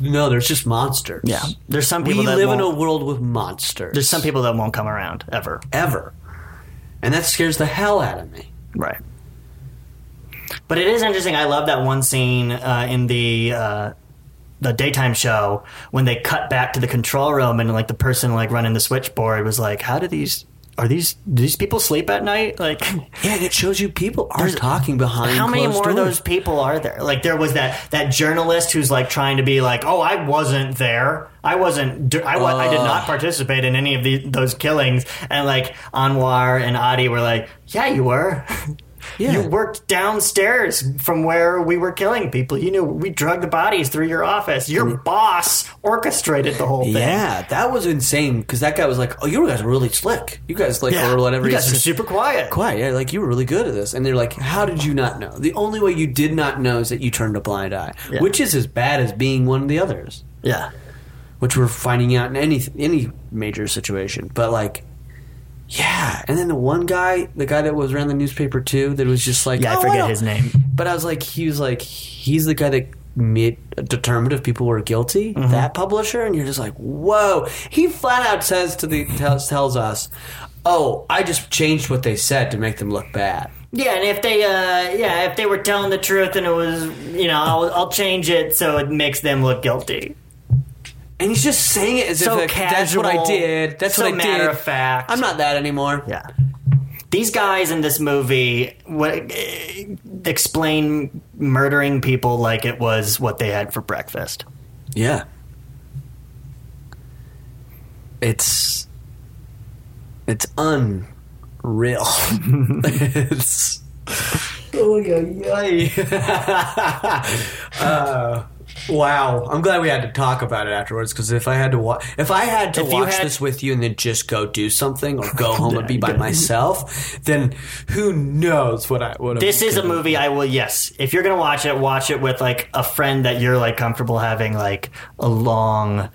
no, there's just monsters. Yeah. There's some we people that live in a world with monsters. there's some people that won't come around ever. ever, and that scares the hell out of me. Right. But it is interesting. I love that one scene uh, in the uh, the daytime show when they cut back to the control room and like the person like running the switchboard was like, "How do these are these do these people sleep at night?" Like, <laughs> Yeah, and it shows you people are talking behind. how many more of those people are there? Like, there was that that journalist who's like trying to be like, "Oh, I wasn't there. I wasn't. I, wa- I did not participate in any of the, those killings." And like Anwar and Adi were like, "Yeah, you were." <laughs> Yeah. You worked downstairs from where we were killing people. You knew we drugged the bodies through your office. Your mm. boss orchestrated the whole thing. Yeah, that was insane because that guy was like, "Oh, you guys are really slick. You guys like or whatever." You guys are super quiet. quiet. Yeah, like you were really good at this. And they're like, "How did you not know?" The only way you did not know is that you turned a blind eye, Yeah. which is as bad as being one of the others, Yeah. which we're finding out in any any major situation. But like. Yeah, and then the one guy, the guy that was around the newspaper too, that was just like, Yeah, I "Oh, forget don't-" his name. But I was like, he was like, he's the guy that made determined if people were guilty. Mm-hmm. That publisher, and you're just like, whoa. He flat out says to the tells, tells us, oh, I just changed what they said to make them look bad. Yeah, and if they, uh, yeah, if they were telling the truth and it was, you know, I'll, I'll change it so it makes them look guilty. And he's just saying it as So if like, that's what I did. That's so what I did. matter of fact. I'm not that anymore. Yeah. These guys in this movie what, explain murdering people like it was what they had for breakfast. Yeah. It's it's unreal. <laughs> it's oh yeah yeah. uh, wow, I'm glad we had to talk about it afterwards because if I had to watch, if I had to If watch had- this with you and then just go do something or go home and be by <laughs> myself, then who knows what I would. This is a movie I will yes. If you're gonna watch it, watch it with like a friend that you're like comfortable having like a long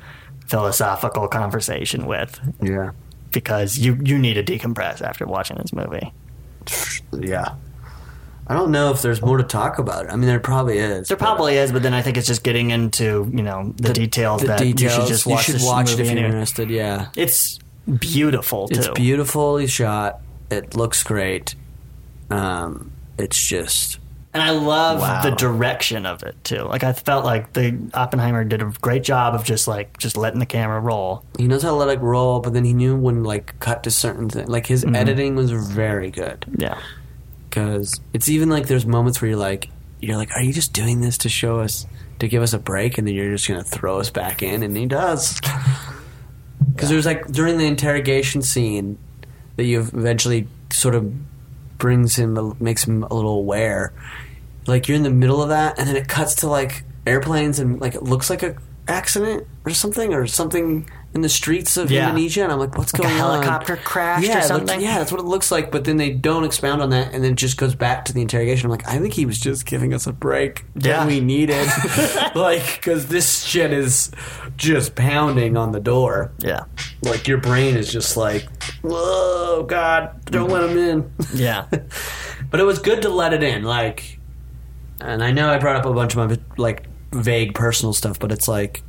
philosophical conversation with. Yeah, Because you you need to decompress after watching this movie. yeah. I don't know if there's more to talk about. I mean, there probably is. There probably is, but then I think it's just getting into, you know, the, details the that details. you should just watch, you should watch it if you're interested. Yeah, It's beautiful too. it's beautifully shot. It looks great. Um, it's just And I love Wow. the direction of it too. Like I felt like the Oppenheimer did a great job of just like just letting the camera roll. he knows how to let it roll, but then he knew when like cut to certain things. Like his Mm-hmm. editing was very good Yeah. Because it's even like there's moments where you're like you're like, are you just doing this to show us to give us a break, and then you're just gonna throw us back in, and he does. <laughs> Because there's like during the interrogation scene that you eventually sort of brings him, makes him a little aware. Like you're in the middle of that, and then it cuts to like airplanes, and like it looks like a accident or something, or something in the streets of Yeah. Indonesia, and I'm like, what's Like a going on? helicopter crashed or yeah, looks- something? yeah, that's what it looks like. But then they don't expound on that, and then it just goes back to the interrogation. I'm like, I think he was just giving us a break Yeah. that we needed, <laughs> <laughs> like because this shit is just pounding on the door. Yeah. Like your brain is just like, oh God, don't let him in. Yeah. <laughs> But it was good to let it in, like. And I know I brought up a bunch of my like vague personal stuff, but it's like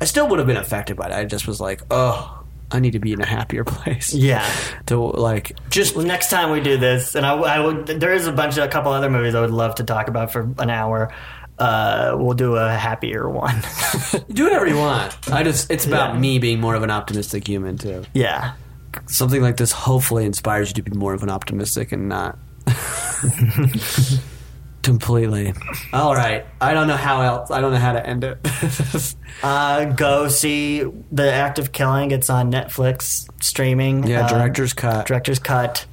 I still would have been affected by it. I just was like, oh, I need to be in a happier <laughs> place. Yeah. To like just Well, next time we do this, and I, I would, there is a bunch of a couple other movies I would love to talk about for an hour. Uh, we'll do a happier one. <laughs> do whatever you want. I just it's about Yeah. me being more of an optimistic human too. yeah. Something like this hopefully inspires you to be more of an optimistic and not <laughs> completely. All right, I don't know how else. I don't know how to end it. <laughs> Uh, go see the act of killing. It's on Netflix streaming. yeah, Uh, director's cut. Director's cut.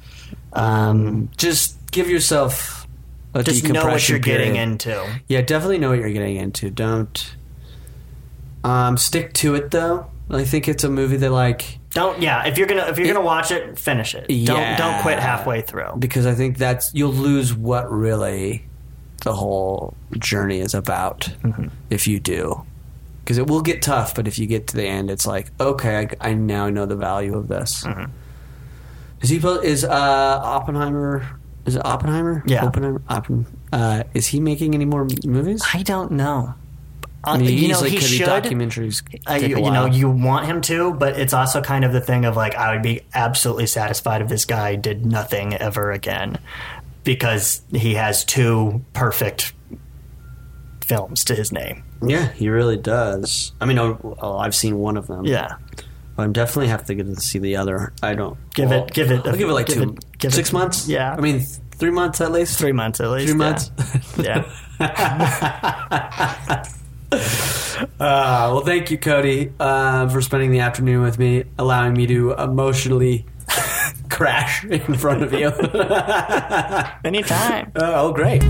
Um, just give yourself a just know what you're getting into. Yeah, definitely know what you're getting into. Don't um, stick to it though. I think it's a movie that like Don't yeah. If you're gonna if you're gonna watch it, finish it. Yeah. Don't don't quit halfway through. because I think that's you'll lose what really the whole journey is about Mm-hmm. if you do. Because it will get tough, but if you get to the end, it's like okay, I, I now know the value of this. Mm-hmm. Is he? Is uh, Oppenheimer? Is it Oppenheimer? Yeah. Oppenheimer. Oppen, uh, is he making any more movies? I don't know. Uh, I mean, you know easily he could should. documentaries. Uh, you, you know, you want him to, but it's also kind of the thing of like, I would be absolutely satisfied if this guy did nothing ever again because he has two perfect films to his name. Yeah, he really does. I mean, oh, oh, I've seen one of them. Yeah. But I'm definitely have to get to see the other. I don't Give well, it- give it a- I'll give it like give two, it- give six it- months. yeah. I mean, three months at least. Three months at least. Three yeah. months. <laughs> <laughs> Yeah. <laughs> Uh, well, thank you, Cody, uh, for spending the afternoon with me, allowing me to emotionally crash in front of you. <laughs> Anytime. oh, great.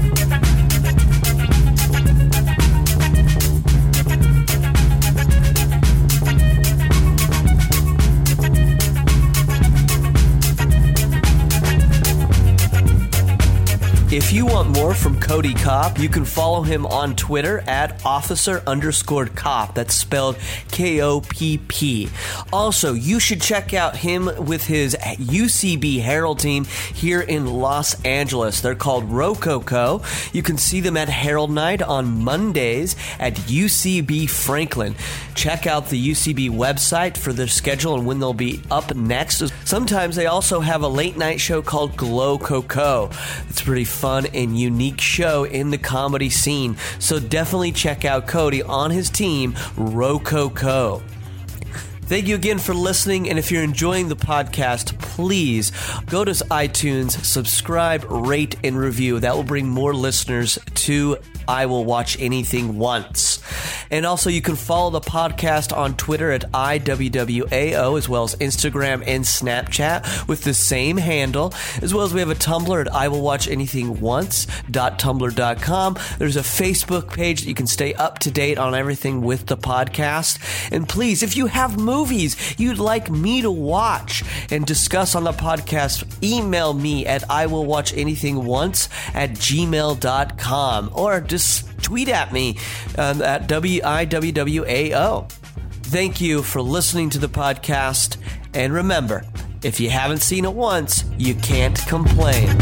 If you want more from Cody Kopp, you can follow him on Twitter at officer underscore Kopp. That's spelled K O P P. Also, you should check out him with his UCB Harold team here in Los Angeles. They're called Rococo. You can see them at Harold Night on Mondays at UCB Franklin. Check out the UCB website for their schedule and when they'll be up next. Sometimes they also have a late night show called Glow Coco. It's pretty fun and unique show in the comedy scene. So definitely check out Cody on his team, Rococo. Thank you again for listening. And if you're enjoying the podcast, please go to iTunes, subscribe, rate, and review. That will bring more listeners to I Will Watch Anything Once. And also, you can follow the podcast on Twitter at IWWAO, as well as Instagram and Snapchat with the same handle, as well as we have a Tumblr at I Will Watch Anything Once.tumblr.com. There's a Facebook page that you can stay up to date on everything with the podcast. And please, if you have movies you'd like me to watch and discuss on the podcast, email me at I Will Watch Anything Once at gmail.com or just tweet at me um, at WIWWAO. Thank you for listening to the podcast. And remember, if you haven't seen it once, you can't complain.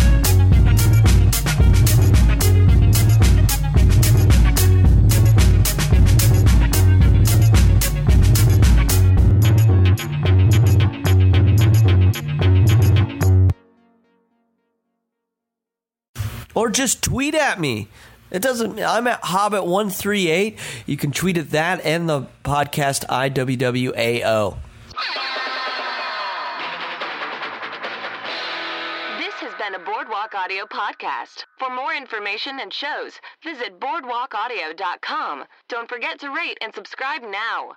Or just tweet at me. It doesn't. I'm at Hobbit138. You can tweet at that and the podcast IWWAO. This has been a Boardwalk Audio podcast. For more information and shows, visit boardwalkaudio.com. Don't forget to rate and subscribe now.